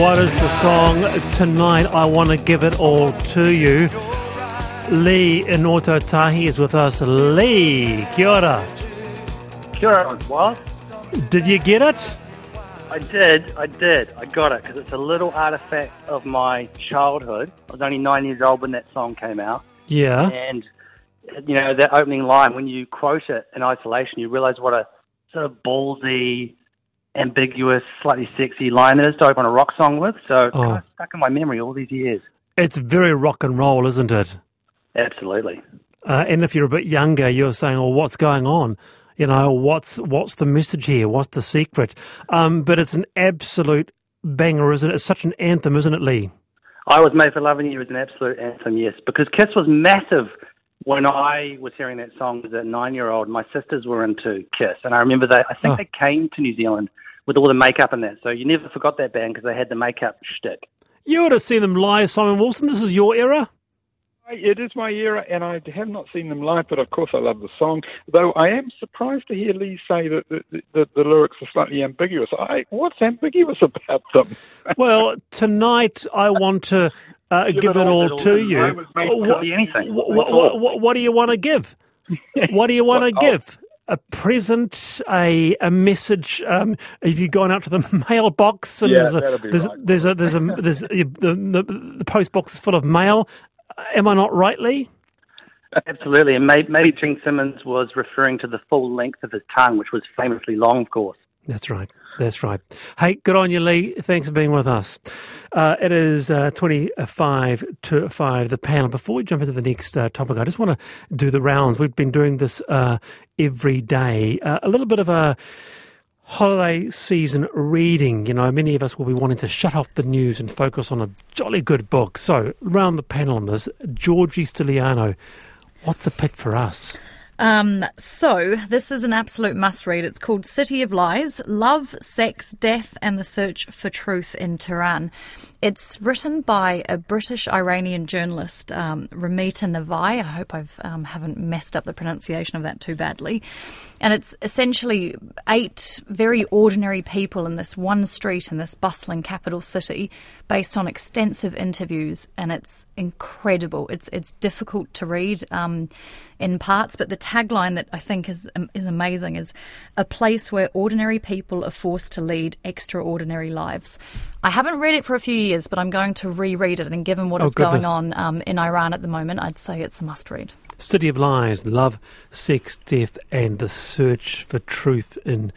what is the song tonight? I want to give it all to you. Lee in Ōtautahi is with us. Lee, kia ora. Sure, what? Did you get it? I did, I did. I got it because it's a little artifact of my childhood. I was only nine years old when that song came out. Yeah. And, you know, that opening line, when you quote it in isolation, you realize what a sort of ballsy, ambiguous, slightly sexy line it is to open a rock song with. So Oh. stuck in my memory all these years. It's very rock and roll, isn't it? Absolutely. Uh, and if you're a bit younger, you're saying, "Well, what's going on? You know, what's what's the message here? What's the secret?" Um, but it's an absolute banger, isn't it? It's such an anthem, isn't it, Lee? I was made for loving you is an absolute anthem, yes, because Kiss was massive when I was hearing that song as a nine-year-old. My sisters were into Kiss, and I remember they. I think Oh. they came to New Zealand with all the makeup and that, so you never forgot that band because they had the makeup shtick. You would have seen them live, Simon Wilson. This is your era. It is my era, and I have not seen them live, but of course I love the song. Though I am surprised to hear Lee say that the, the, the, the lyrics are slightly ambiguous. I, what's ambiguous about them? Well, tonight I want to uh, give, it all, to you. What, what, what, what, what do you want to give? What do you want to give? A present, a a message. Um, have you gone out to the mailbox? And Yeah, there's, a, that'll be there's, right. there's a there's a there's the, the the post box is full of mail. Am I not right, Lee? Absolutely, and maybe, maybe Gene Simmons was referring to the full length of his tongue, which was famously long, of course. That's right. That's right. Hey, good on you, Lee. Thanks for being with us. Uh, it is uh, 25 to 5, the panel. Before we jump into the next uh, topic, I just want to do the rounds. We've been doing this uh, every day. Uh, a little bit of a holiday season reading. You know, many of us will be wanting to shut off the news and focus on a jolly good book. So, round the panel on this, Georgie Stylianou, what's a pick for us? Um, so, this is an absolute must read. It's called City of Lies Love, Sex, Death, and the Search for Truth in Tehran. It's written by a British Iranian journalist, um, Ramita Navai. I hope I um, haven't messed up the pronunciation of that too badly. And it's essentially eight very ordinary people in this one street in this bustling capital city based on extensive interviews. And it's incredible. It's, it's difficult to read um, in parts, but the tagline that I think is, um, is amazing is a place where ordinary people are forced to lead extraordinary lives. I haven't read it for a few years, but I'm going to reread it. And given what Oh, is going on um, in Iran at the moment, I'd say it's a must read. City of Lies, Love, Sex, Death, and the Search for Truth in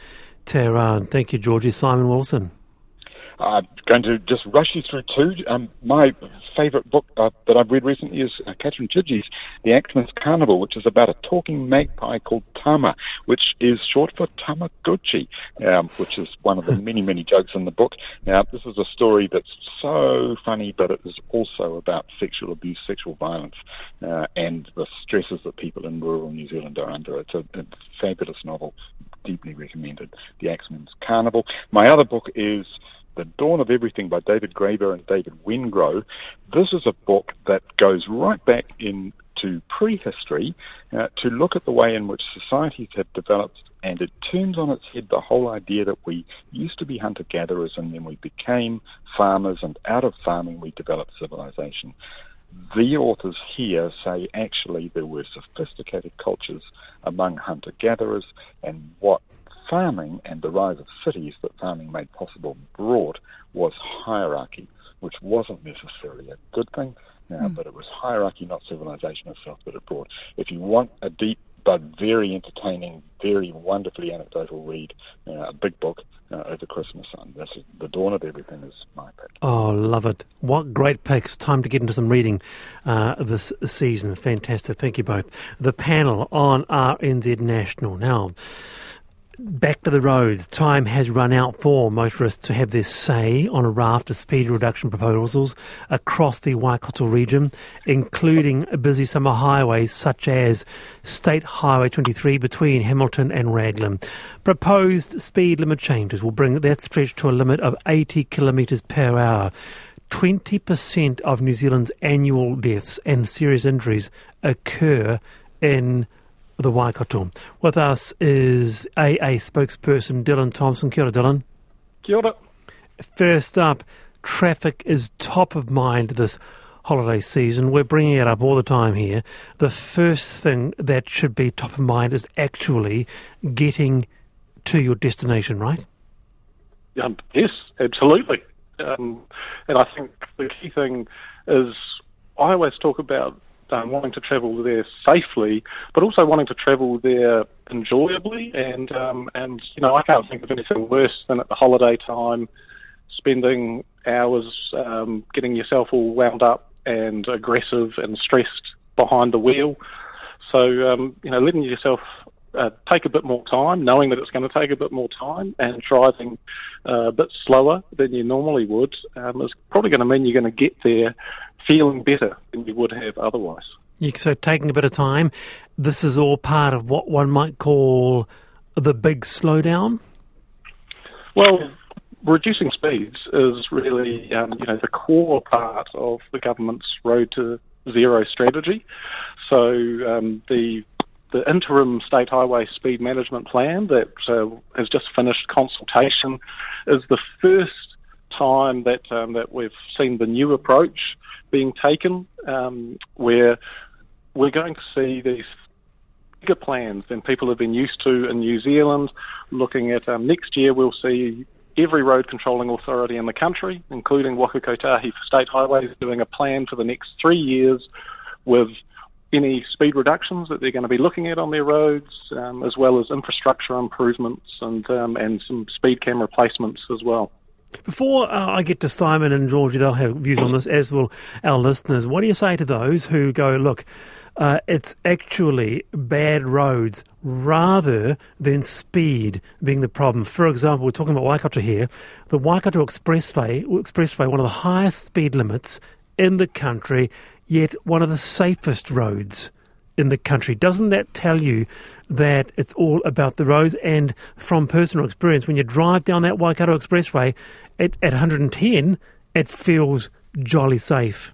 Tehran. Thank you, Georgie. Simon Wilson. I'm going to just rush you through two. Um, my favourite book uh, that I've read recently is uh, Catherine Chidgey's The Axeman's Carnival, which is about a talking magpie called Tama, which is short for Tamagotchi, um, which is one of the many, many jokes in the book. Now, this is a story that's so funny, but it is also about sexual abuse, sexual violence, uh, and the stresses that people in rural New Zealand are under. It's a, a fabulous novel, deeply recommended. The Axeman's Carnival. My other book is the Dawn of Everything by David Graeber and David Wengrow. This is a book that goes right back into prehistory uh, to look at the way in which societies have developed, and it turns on its head the whole idea that we used to be hunter gatherers and then we became farmers, and out of farming we developed civilization. The authors here say actually there were sophisticated cultures among hunter gatherers, and what farming and the rise of cities that farming made possible brought was hierarchy, which wasn't necessarily a good thing, uh, but it was hierarchy, not civilization itself, that it brought. If you want a deep but very entertaining, very wonderfully anecdotal read, uh, a big book uh, over Christmas, and this is, The Dawn of Everything is my pick. Oh, love it. What great picks. Time to get into some reading uh, this season. Fantastic. Thank you both. The panel on RNZ National. Now, back to the roads. Time has run out for motorists to have their say on a raft of speed reduction proposals across the Waikato region, including busy summer highways such as State Highway 23 between Hamilton and Raglan. Proposed speed limit changes will bring that stretch to a limit of 80 kilometres per hour. 20% of New Zealand's annual deaths and serious injuries occur in the Waikato. With us is AA spokesperson Dylan Thompson. Kia ora, Dylan. Kia ora. First up, traffic is top of mind this holiday season. We're bringing it up all the time here. The first thing that should be top of mind is actually getting to your destination, right? Um, yes, absolutely. Um, and I think the key thing is I always talk about um, wanting to travel there safely, but also wanting to travel there enjoyably. And um, and you know, I can't think of anything worse than at the holiday time, spending hours um, getting yourself all wound up and aggressive and stressed behind the wheel. So um, you know, letting yourself uh, take a bit more time, knowing that it's going to take a bit more time, and driving uh, a bit slower than you normally would um, is probably going to mean you're going to get there feeling better than you would have otherwise. You- So, taking a bit of time, this is all part of what one might call the big slowdown. Well, reducing speeds is really, um, you know, the core part of the government's road to zero strategy. So um, the the interim state highway speed management plan that uh, has just finished consultation is the first time that um, that we've seen the new approach being taken, um, where we're going to see these bigger plans than people have been used to in New Zealand. Looking at um, next year, we'll see every road controlling authority in the country, including Waka Kotahi for state highways, doing a plan for the next three years with any speed reductions that they're going to be looking at on their roads, um, as well as infrastructure improvements and um, and some speed camera replacements as well. Before uh, I get to Simon and Georgie, they'll have views on this, as will our listeners. What do you say to those who go, look, uh, it's actually bad roads rather than speed being the problem? For example, we're talking about Waikato here. The Waikato Expressway, Expressway, one of the highest speed limits in the country, yet one of the safest roads in the country. Doesn't that tell you that it's all about the roads? And from personal experience, when you drive down that Waikato Expressway at, at 110, it feels jolly safe.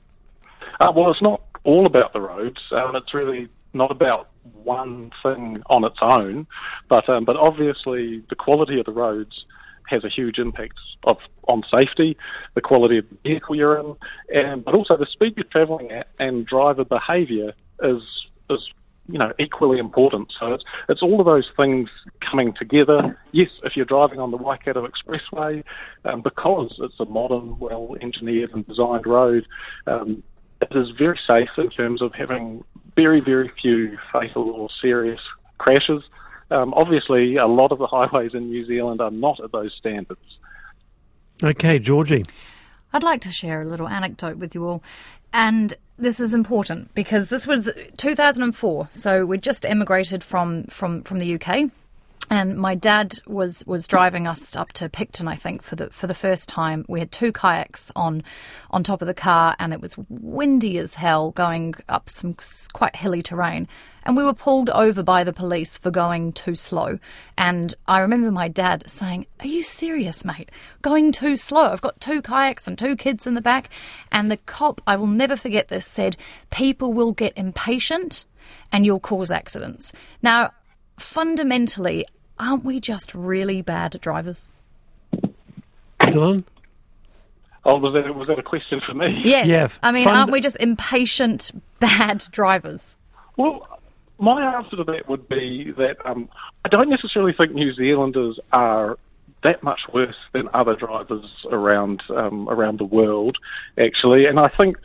Uh, well, it's not all about the roads. Um, it's really not about one thing on its own, but um, but obviously the quality of the roads has a huge impact of on safety, the quality of the vehicle you're in, and but also the speed you're travelling at and driver behaviour is is you know equally important. So it's it's all of those things coming together. Yes, if you're driving on the Waikato Expressway, um, because it's a modern, well engineered and designed road, um, it is very safe in terms of having very very few fatal or serious crashes. Um, obviously, a lot of the highways in New Zealand are not at those standards. Okay, Georgie. I'd like to share a little anecdote with you all. And this is important because this was 2004. So we'd just emigrated from, from, from the UK. And my dad was, was driving us up to Picton, I think, for the for the first time. We had two kayaks on on top of the car, and it was windy as hell, going up some quite hilly terrain. And we were pulled over by the police for going too slow. And I remember my dad saying, "Are you serious, mate? Going too slow? I've got two kayaks and two kids in the back." And the cop, I will never forget this, said, "People will get impatient, and you'll cause accidents." Now, fundamentally, aren't we just really bad drivers? Dylan? Oh, was that was that a question for me? Yes. Yeah, I mean, fund- aren't we just impatient, bad drivers? Well, my answer to that would be that um, I don't necessarily think New Zealanders are that much worse than other drivers around um, around the world, actually. And I think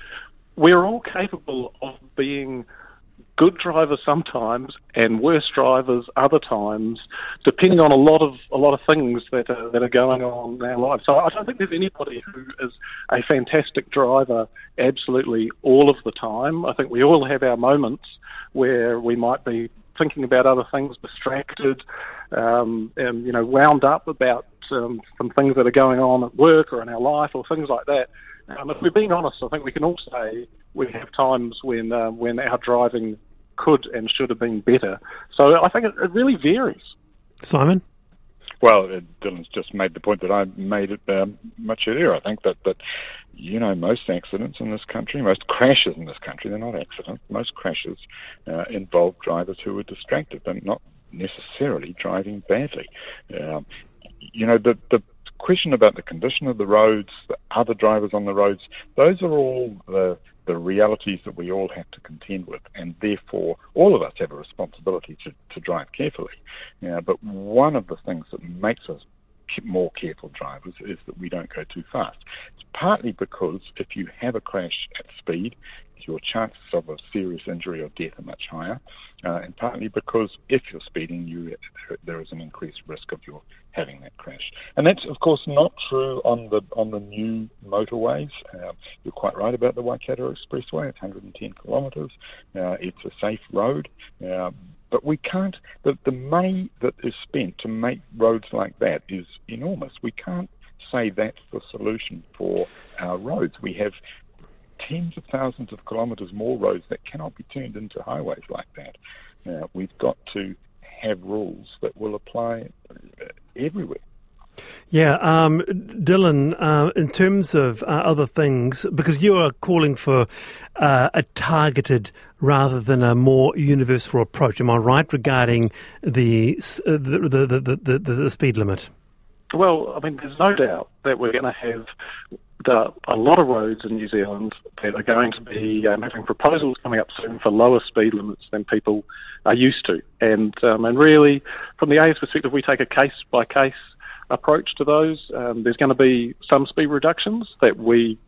we're all capable of being good drivers sometimes and worse drivers other times, depending on a lot of a lot of things that are, that are going on in our lives. So I don't think there's anybody who is a fantastic driver absolutely all of the time. I think we all have our moments where we might be thinking about other things, distracted, um, and you know, wound up about um, some things that are going on at work or in our life or things like that. Um, if we're being honest, I think we can all say we have times when um, when our driving could and should have been better. So I think it, it really varies. Simon? Well, uh, Dylan's just made the point that I made it um, much earlier. I think that, that, you know, most accidents in this country, most crashes in this country, they're not accidents, most crashes uh, involve drivers who are distracted and not necessarily driving badly. Um, you know, the, the question about the condition of the roads, the other drivers on the roads, those are all the the realities that we all have to contend with, and therefore all of us have a responsibility to, to drive carefully. But one of the things that makes us more careful drivers is that we don't go too fast. It's partly because if you have a crash at speed, your chances of a serious injury or death are much higher, uh, and partly because if you're speeding, you there is an increased risk of your having that crash. And that's of course not true on the on the new motorways. Uh, you're quite right about the Waikato Expressway. It's 110 kilometres. Uh, it's a safe road. Uh, but we can't. The, the money that is spent to make roads like that is enormous. We can't say that's the solution for our roads. We have tens of thousands of kilometres more roads that cannot be turned into highways like that. Now, we've got to have rules that will apply uh, everywhere. Yeah, um, Dylan, uh, in terms of uh, other things, because you are calling for uh, a targeted rather than a more universal approach, am I right regarding the, uh, the, the, the, the, the speed limit? Well, I mean, there's no doubt that we're going to have the, a lot of roads in New Zealand that are going to be um, having proposals coming up soon for lower speed limits than people are used to. And um, and really, from the A's perspective, we take a case by case approach to those. Um, there's going to be some speed reductions that we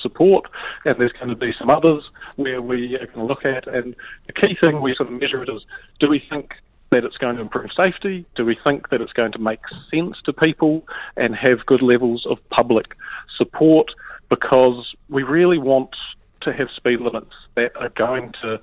support, and there's going to be some others where we are going to look at. And the key thing we sort of measure it is: do we think that it's going to improve safety? Do we think that it's going to make sense to people and have good levels of public support? Because we really want to have speed limits that are going to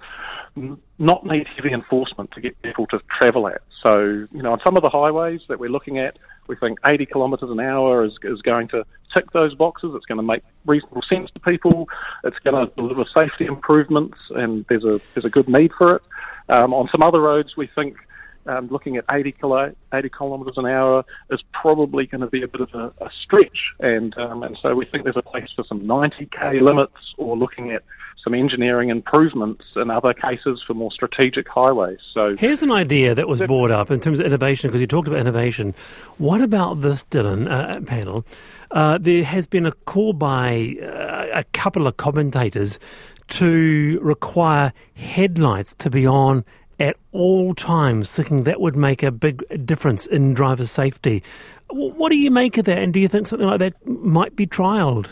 not need heavy enforcement to get people to travel at. So, you know, on some of the highways that we're looking at, we think 80 kilometres an hour is, is going to tick those boxes. It's going to make reasonable sense to people. It's going to deliver safety improvements, and there's a there's a good need for it. Um, on some other roads, we think um, looking at 80, kilo, 80 kilometres an hour is probably going to be a bit of a, a stretch, and um, and so we think there's a place for some 90k limits, or looking at some engineering improvements in other cases for more strategic highways. So Here's an idea that was brought up in terms of innovation, because you talked about innovation. What about this, Dylan, uh, panel? Uh, there has been a call by uh, a couple of commentators to require headlights to be on at all times, thinking that would make a big difference in driver safety. What do you make of that, and do you think something like that might be trialled?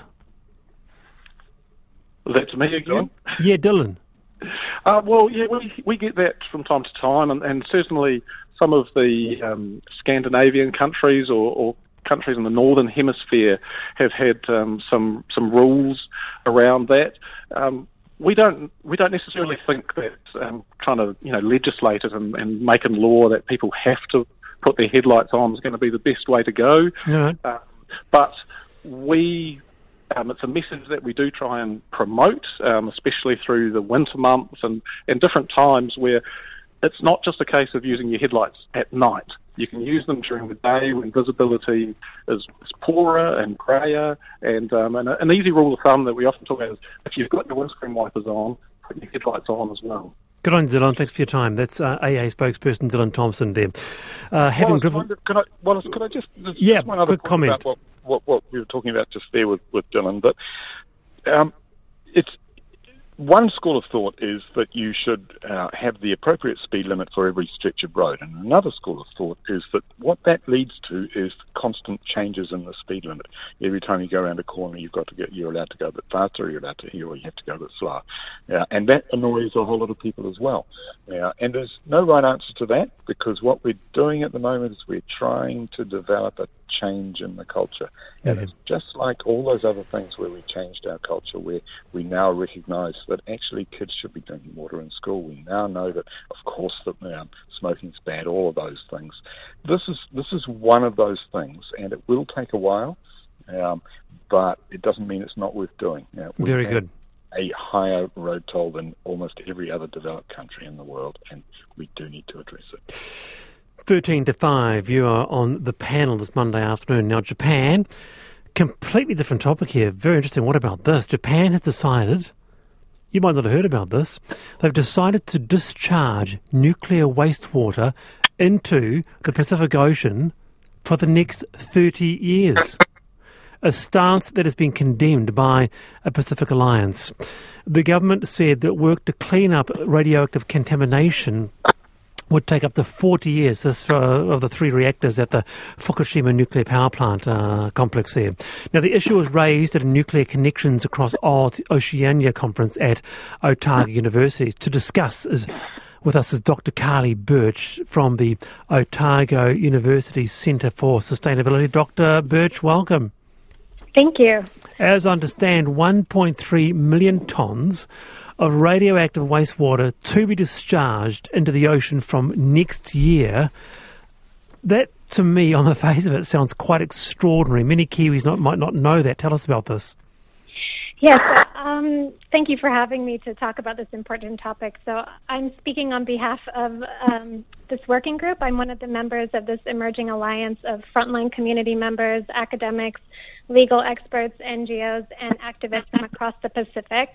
that's me again. Yeah, Dylan. Uh, well, yeah, we we get that from time to time, and, and certainly some of the um, Scandinavian countries or, or countries in the northern hemisphere have had um, some some rules around that. Um, we don't we don't necessarily think that um, trying to you know legislate it and, and making law that people have to put their headlights on is going to be the best way to go. Right. Uh, but we, um, it's a message that we do try and promote, um, especially through the winter months and, and different times where it's not just a case of using your headlights at night. You can use them during the day when visibility is, is poorer and greyer. And, um, and an easy rule of thumb that we often talk about is if you've got your windscreen wipers on, put your headlights on as well. Good on you, Dylan. Thanks for your time. That's uh, AA spokesperson Dylan Thompson there. Uh, having Wallace, driven. could I, Wallace, could I just, just Yeah, just one other quick comment. about what, what, what we were talking about just there with, with Dylan, but um, it's one school of thought is that you should uh, have the appropriate speed limit for every stretch of road, and another school of thought is that what that leads to is constant changes in the speed limit. Every time you go around a corner, you've got to get you're allowed to go a bit faster, you're allowed to or you have to go a bit slower, yeah, and that annoys a whole lot of people as well. Yeah, and there's no right answer to that because what we're doing at the moment is we're trying to develop a change in the culture, and it's just like all those other things where we changed our culture, where we now recognise that actually kids should be drinking water in school. We now know that, of course, that um, smoking's bad, all of those things. This is this is one of those things, and it will take a while, um, but it doesn't mean it's not worth doing. Very good. A higher road toll than almost every other developed country in the world, and we do need to address it. 13 to 5, you are on the panel this Monday afternoon. Now, Japan, completely different topic here. Very interesting. What about this? Japan has decided, you might not have heard about this, they've decided to discharge nuclear wastewater into the Pacific Ocean for the next 30 years. A stance that has been condemned by a Pacific Alliance. The government said that work to clean up radioactive contamination would take up to 40 years. This uh, of the three reactors at the Fukushima nuclear power plant uh, complex there. Now, the issue was raised at a Nuclear Connections Across Oce- Oceania conference at Otago University. To discuss is with us is Dr. Karly Burch from the Otago University Centre for Sustainability. Dr. Burch, welcome. Thank you. As I understand, 1.3 million tonnes of radioactive wastewater to be discharged into the ocean from next year. That, to me, on the face of it, sounds quite extraordinary. Many Kiwis not, might not know that. Tell us about this. Yes, um, thank you for having me to talk about this important topic. So, I'm speaking on behalf of um, this working group. I'm one of the members of this emerging alliance of frontline community members, academics, legal experts, NGOs, and activists from across the Pacific.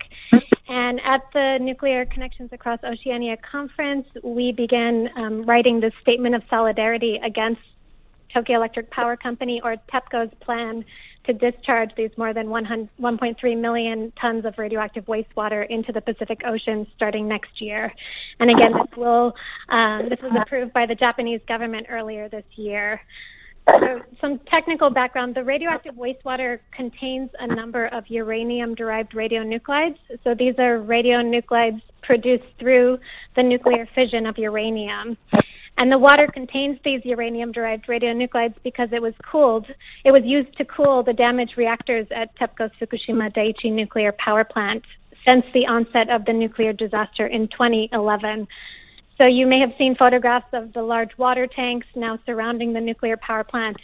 And at the Nuclear Connections Across Oceania conference, we began um, writing this statement of solidarity against Tokyo Electric Power Company or TEPCO's plan to discharge these more than 1.3 million tons of radioactive wastewater into the Pacific Ocean starting next year. And again, this will um, this was approved by the Japanese government earlier this year. So some technical background. The radioactive wastewater contains a number of uranium derived radionuclides. So these are radionuclides produced through the nuclear fission of uranium. And the water contains these uranium derived radionuclides because it was cooled. It was used to cool the damaged reactors at TEPCO's Fukushima Daiichi nuclear power plant since the onset of the nuclear disaster in 2011. So you may have seen photographs of the large water tanks now surrounding the nuclear power plant,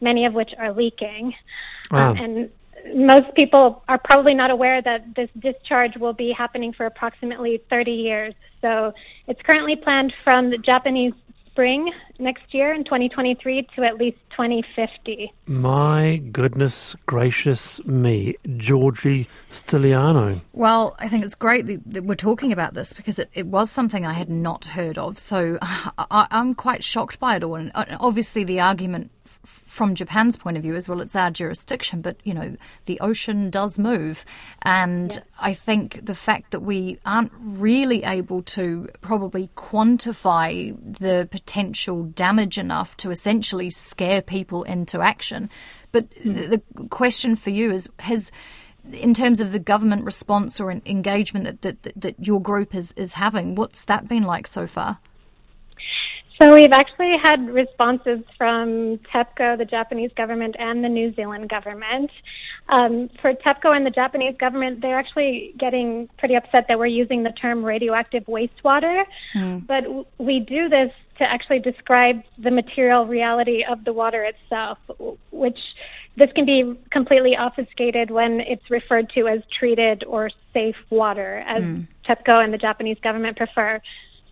many of which are leaking. Wow. Um, and most people are probably not aware that this discharge will be happening for approximately 30 years. So it's currently planned from the Japanese spring next year in 2023 to at least 2050. My goodness gracious me, Georgie Stylianou. Well, I think it's great that, that we're talking about this because it, it was something I had not heard of. So I, I'm quite shocked by it all. And uh, obviously, the argument f- from Japan's point of view is well, it's our jurisdiction, but you know, the ocean does move. And I think the fact that we aren't really able to probably quantify the potential damage enough to essentially scare people into action. But hmm. the, the question for you is has in terms of the government response or engagement that, that, that, that your group is, is having, what's that been like so far? So we've actually had responses from TEPCO, the Japanese government, and the New Zealand government. Um, for TEPCO and the Japanese government, they're actually getting pretty upset that we're using the term radioactive wastewater. But w- we do this to actually describe the material reality of the water itself, which this can be completely obfuscated when it's referred to as treated or safe water, as TEPCO and the Japanese government prefer.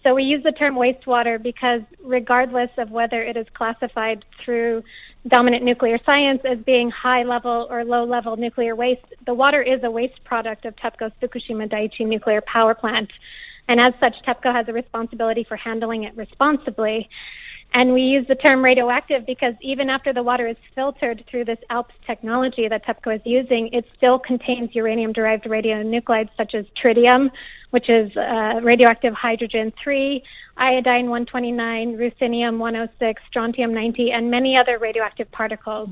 So we use the term wastewater because regardless of whether it is classified through dominant nuclear science as being high level or low level nuclear waste, the water is a waste product of TEPCO's Fukushima Daiichi nuclear power plant. And as such, TEPCO has a responsibility for handling it responsibly. And we use the term radioactive because even after the water is filtered through this ALPS technology that TEPCO is using, it still contains uranium derived radionuclides such as tritium, which is uh, radioactive hydrogen 3, iodine 129, ruthenium 106, strontium 90, and many other radioactive particles.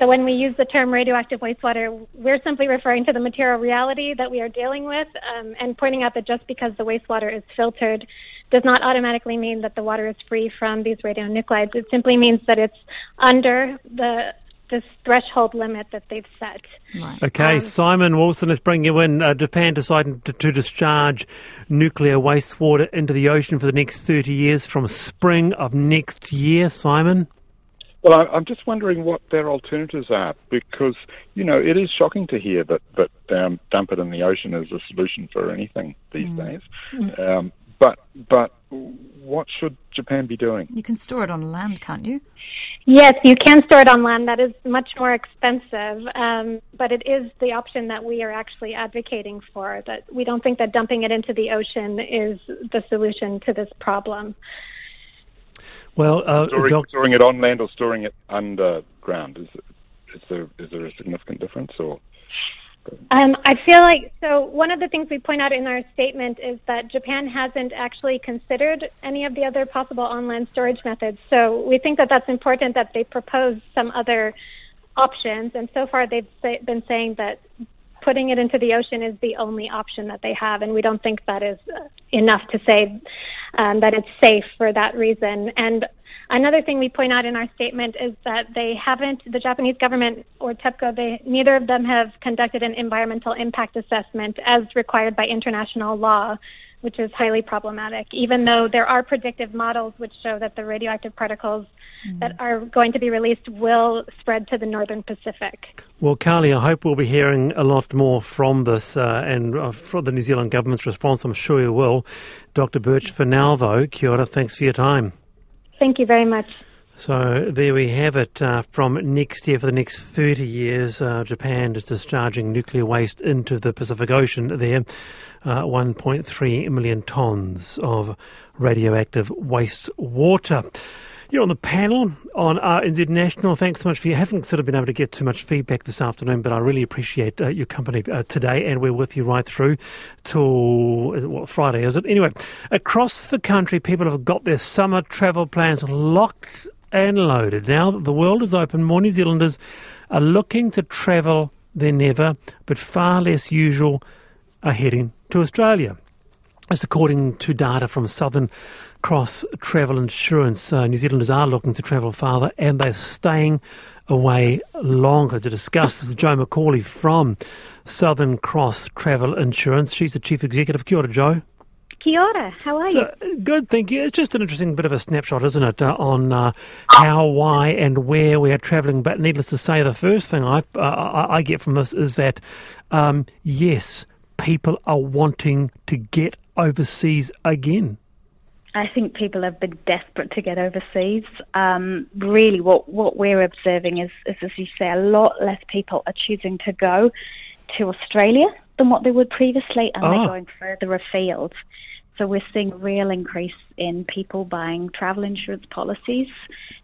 So when we use the term radioactive wastewater, we're simply referring to the material reality that we are dealing with um, and pointing out that just because the wastewater is filtered does not automatically mean that the water is free from these radionuclides. It simply means that it's under the this threshold limit that they've set. Right. Okay, Um, Simon Wilson, is bringing you in. Uh, Japan deciding to, to discharge nuclear wastewater into the ocean for the next 30 years from spring of next year. Simon? Well, I, I'm just wondering what their alternatives are because, you know, it is shocking to hear that, that um, dump it in the ocean is a solution for anything these days. Um, but, but what should Japan be doing? You can store it on land, can't you? Yes, you can store it on land. That is much more expensive, um, but it is the option that we are actually advocating for. That we don't think that dumping it into the ocean is the solution to this problem. Well, uh, Storing, Doc- storing it on land or storing it underground? Is, is, there, is there a significant difference? or? Um, I feel like so. One of the things we point out in our statement is that Japan hasn't actually considered any of the other possible on-land storage methods. So we think that that's important that they propose some other options. And so far, they've say, been saying that putting it into the ocean is the only option that they have, and we don't think that is uh, enough to say um, that it's safe for that reason. And another thing we point out in our statement is that they haven't, the Japanese government or TEPCO, they neither of them have conducted an environmental impact assessment as required by international law. Which is highly problematic, even though there are predictive models which show that the radioactive particles that are going to be released will spread to the northern Pacific. Well, Karly, I hope we'll be hearing a lot more from this uh, and uh, from the New Zealand government's response. I'm sure you will. Dr. Burch, for now, though, kia ora, thanks for your time. Thank you very much. So there we have it. Uh, from next year, for the next 30 years, uh, Japan is discharging nuclear waste into the Pacific Ocean there. Uh, 1.3 million tonnes of radioactive waste water. You're on the panel on RNZ National. Thanks so much for you. haven't sort of been able to get too much feedback this afternoon, but I really appreciate uh, your company uh, today, and we're with you right through till what Friday is it? Anyway, across the country, people have got their summer travel plans locked and loaded. Now that the world is open, more New Zealanders are looking to travel than ever, but far less usual are heading to Australia. That's according to data from Southern Cross Travel Insurance. Uh, New Zealanders are looking to travel farther and they're staying away longer. To discuss this is Jo McCauley from Southern Cross Travel Insurance. She's the Chief Executive. Kia ora, Jo. Kia ora, how are you? Good, thank you. It's just an interesting bit of a snapshot, isn't it, uh, on uh, how, why, and where we are travelling. But needless to say, the first thing I, uh, I I get from this is that, um, yes, people are wanting to get overseas again. I think people have been desperate to get overseas. Um, really, what, what we're observing is, is, as you say, a lot less people are choosing to go to Australia than what they would previously, and Ah. they're going further afield. So we're seeing a real increase in people buying travel insurance policies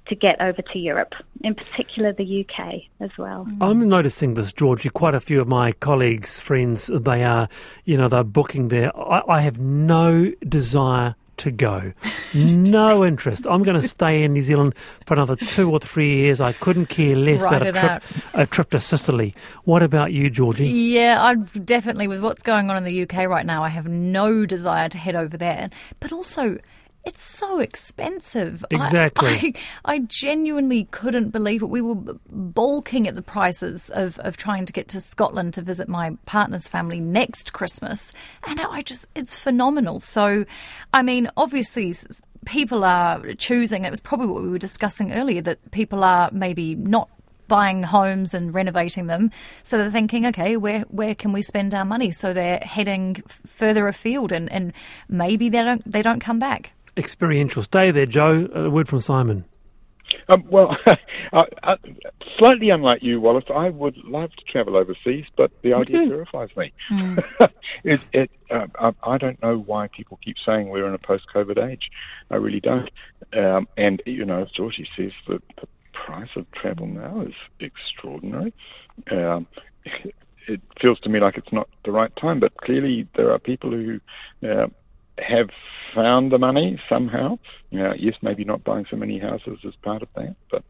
to get over to Europe, in particular the UK as well. I'm noticing this, Georgie. Quite a few of my colleagues, friends, they are, you know, they're booking there. I, I have no desire to go, no interest. I'm going to stay in New Zealand for another two or three years. I couldn't care less Write about a trip, out. a trip to Sicily. What about you, Georgie? Yeah, I'd definitely, with what's going on in the UK right now, I have no desire to head over there. But also, it's so expensive. Exactly. I, I genuinely couldn't believe it. We were balking at the prices of, of trying to get to Scotland to visit my partner's family next Christmas. And I just, it's phenomenal. So, I mean, obviously, people are choosing, it was probably what we were discussing earlier, that people are maybe not buying homes and renovating them. So they're thinking, okay, where where can we spend our money? So they're heading further afield, and, and maybe they don't they don't come back. Experiential. Stay there, Jo. A word from Simon. Um, well, uh, uh, slightly unlike you, Wallace, I would love to travel overseas, but the idea you? terrifies me. it, it, uh, I, I don't know why people keep saying we're in a post-COVID age. I really don't. Um, and you know, as Georgie says, the, the price of travel now is extraordinary. Um, it feels to me like it's not the right time, but clearly there are people who uh, have found the money somehow. Yes, maybe not buying so many houses as part of that, but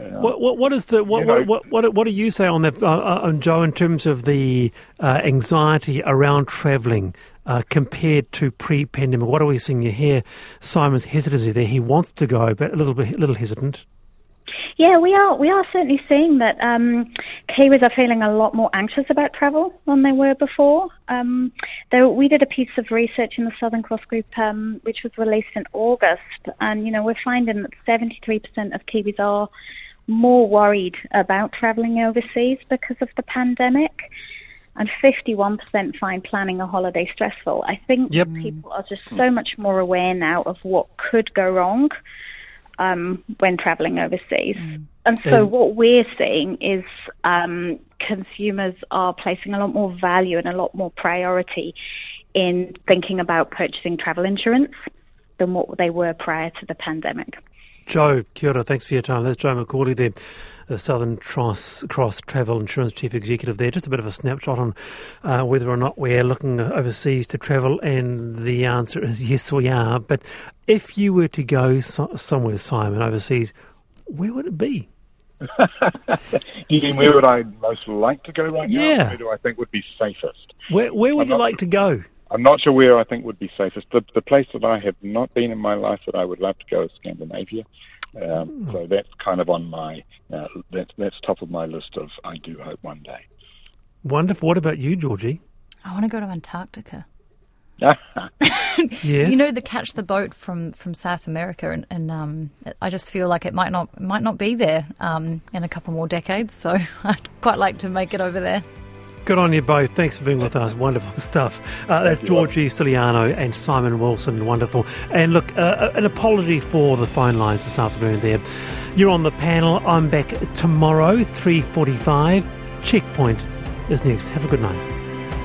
uh, What, what, what is the what, what, what, what, what do you say on that, uh, uh, Jo, in terms of the uh, anxiety around travelling uh, compared to pre-pandemic? What are we seeing? here? Simon's hesitancy there. He wants to go, but a little bit, a little hesitant. Yeah, we are. We are certainly seeing that um, Kiwis are feeling a lot more anxious about travel than they were before. Um, there, we did a piece of research in the Southern Cross Group, um, which was released in August, and you know we're finding that 73% of Kiwis are more worried about travelling overseas because of the pandemic. And 51% find planning a holiday stressful. I think Yep. people are just so much more aware now of what could go wrong um, when traveling overseas. And so, And- what we're seeing is um, consumers are placing a lot more value and a lot more priority in thinking about purchasing travel insurance than what they were prior to the pandemic. Jo, kia ora, thanks for your time. That's Jo McCauley there, the Southern Cross, Cross Travel Insurance Chief Executive there. Just a bit of a snapshot on uh, whether or not we're looking overseas to travel, and the answer is yes, we are. But if you were to go so- somewhere, Simon, overseas, where would it be? You mean where would I most like to go right now? Yeah. Where do I think would be safest? Where, where would I'm you like to go? I'm not sure where I think would be safest. The, the place that I have not been in my life that I would love to go is Scandinavia. Um, So that's kind of on my uh, that's that's top of my list of I do hope one day. Wonderful. What about you, Georgie? I want to go to Antarctica. Yes. You know the catch the boat from, from South America, and, and um, I just feel like it might not might not be there um, in a couple more decades. So I'd quite like to make it over there. Good on you both. Thanks for being with us. Wonderful stuff. Uh, that's Georgie Stylianou and Simon Wilson. Wonderful. And look, uh, an apology for the phone lines this afternoon there. You're on the panel. I'm back tomorrow, 3.45. Checkpoint is next. Have a good night.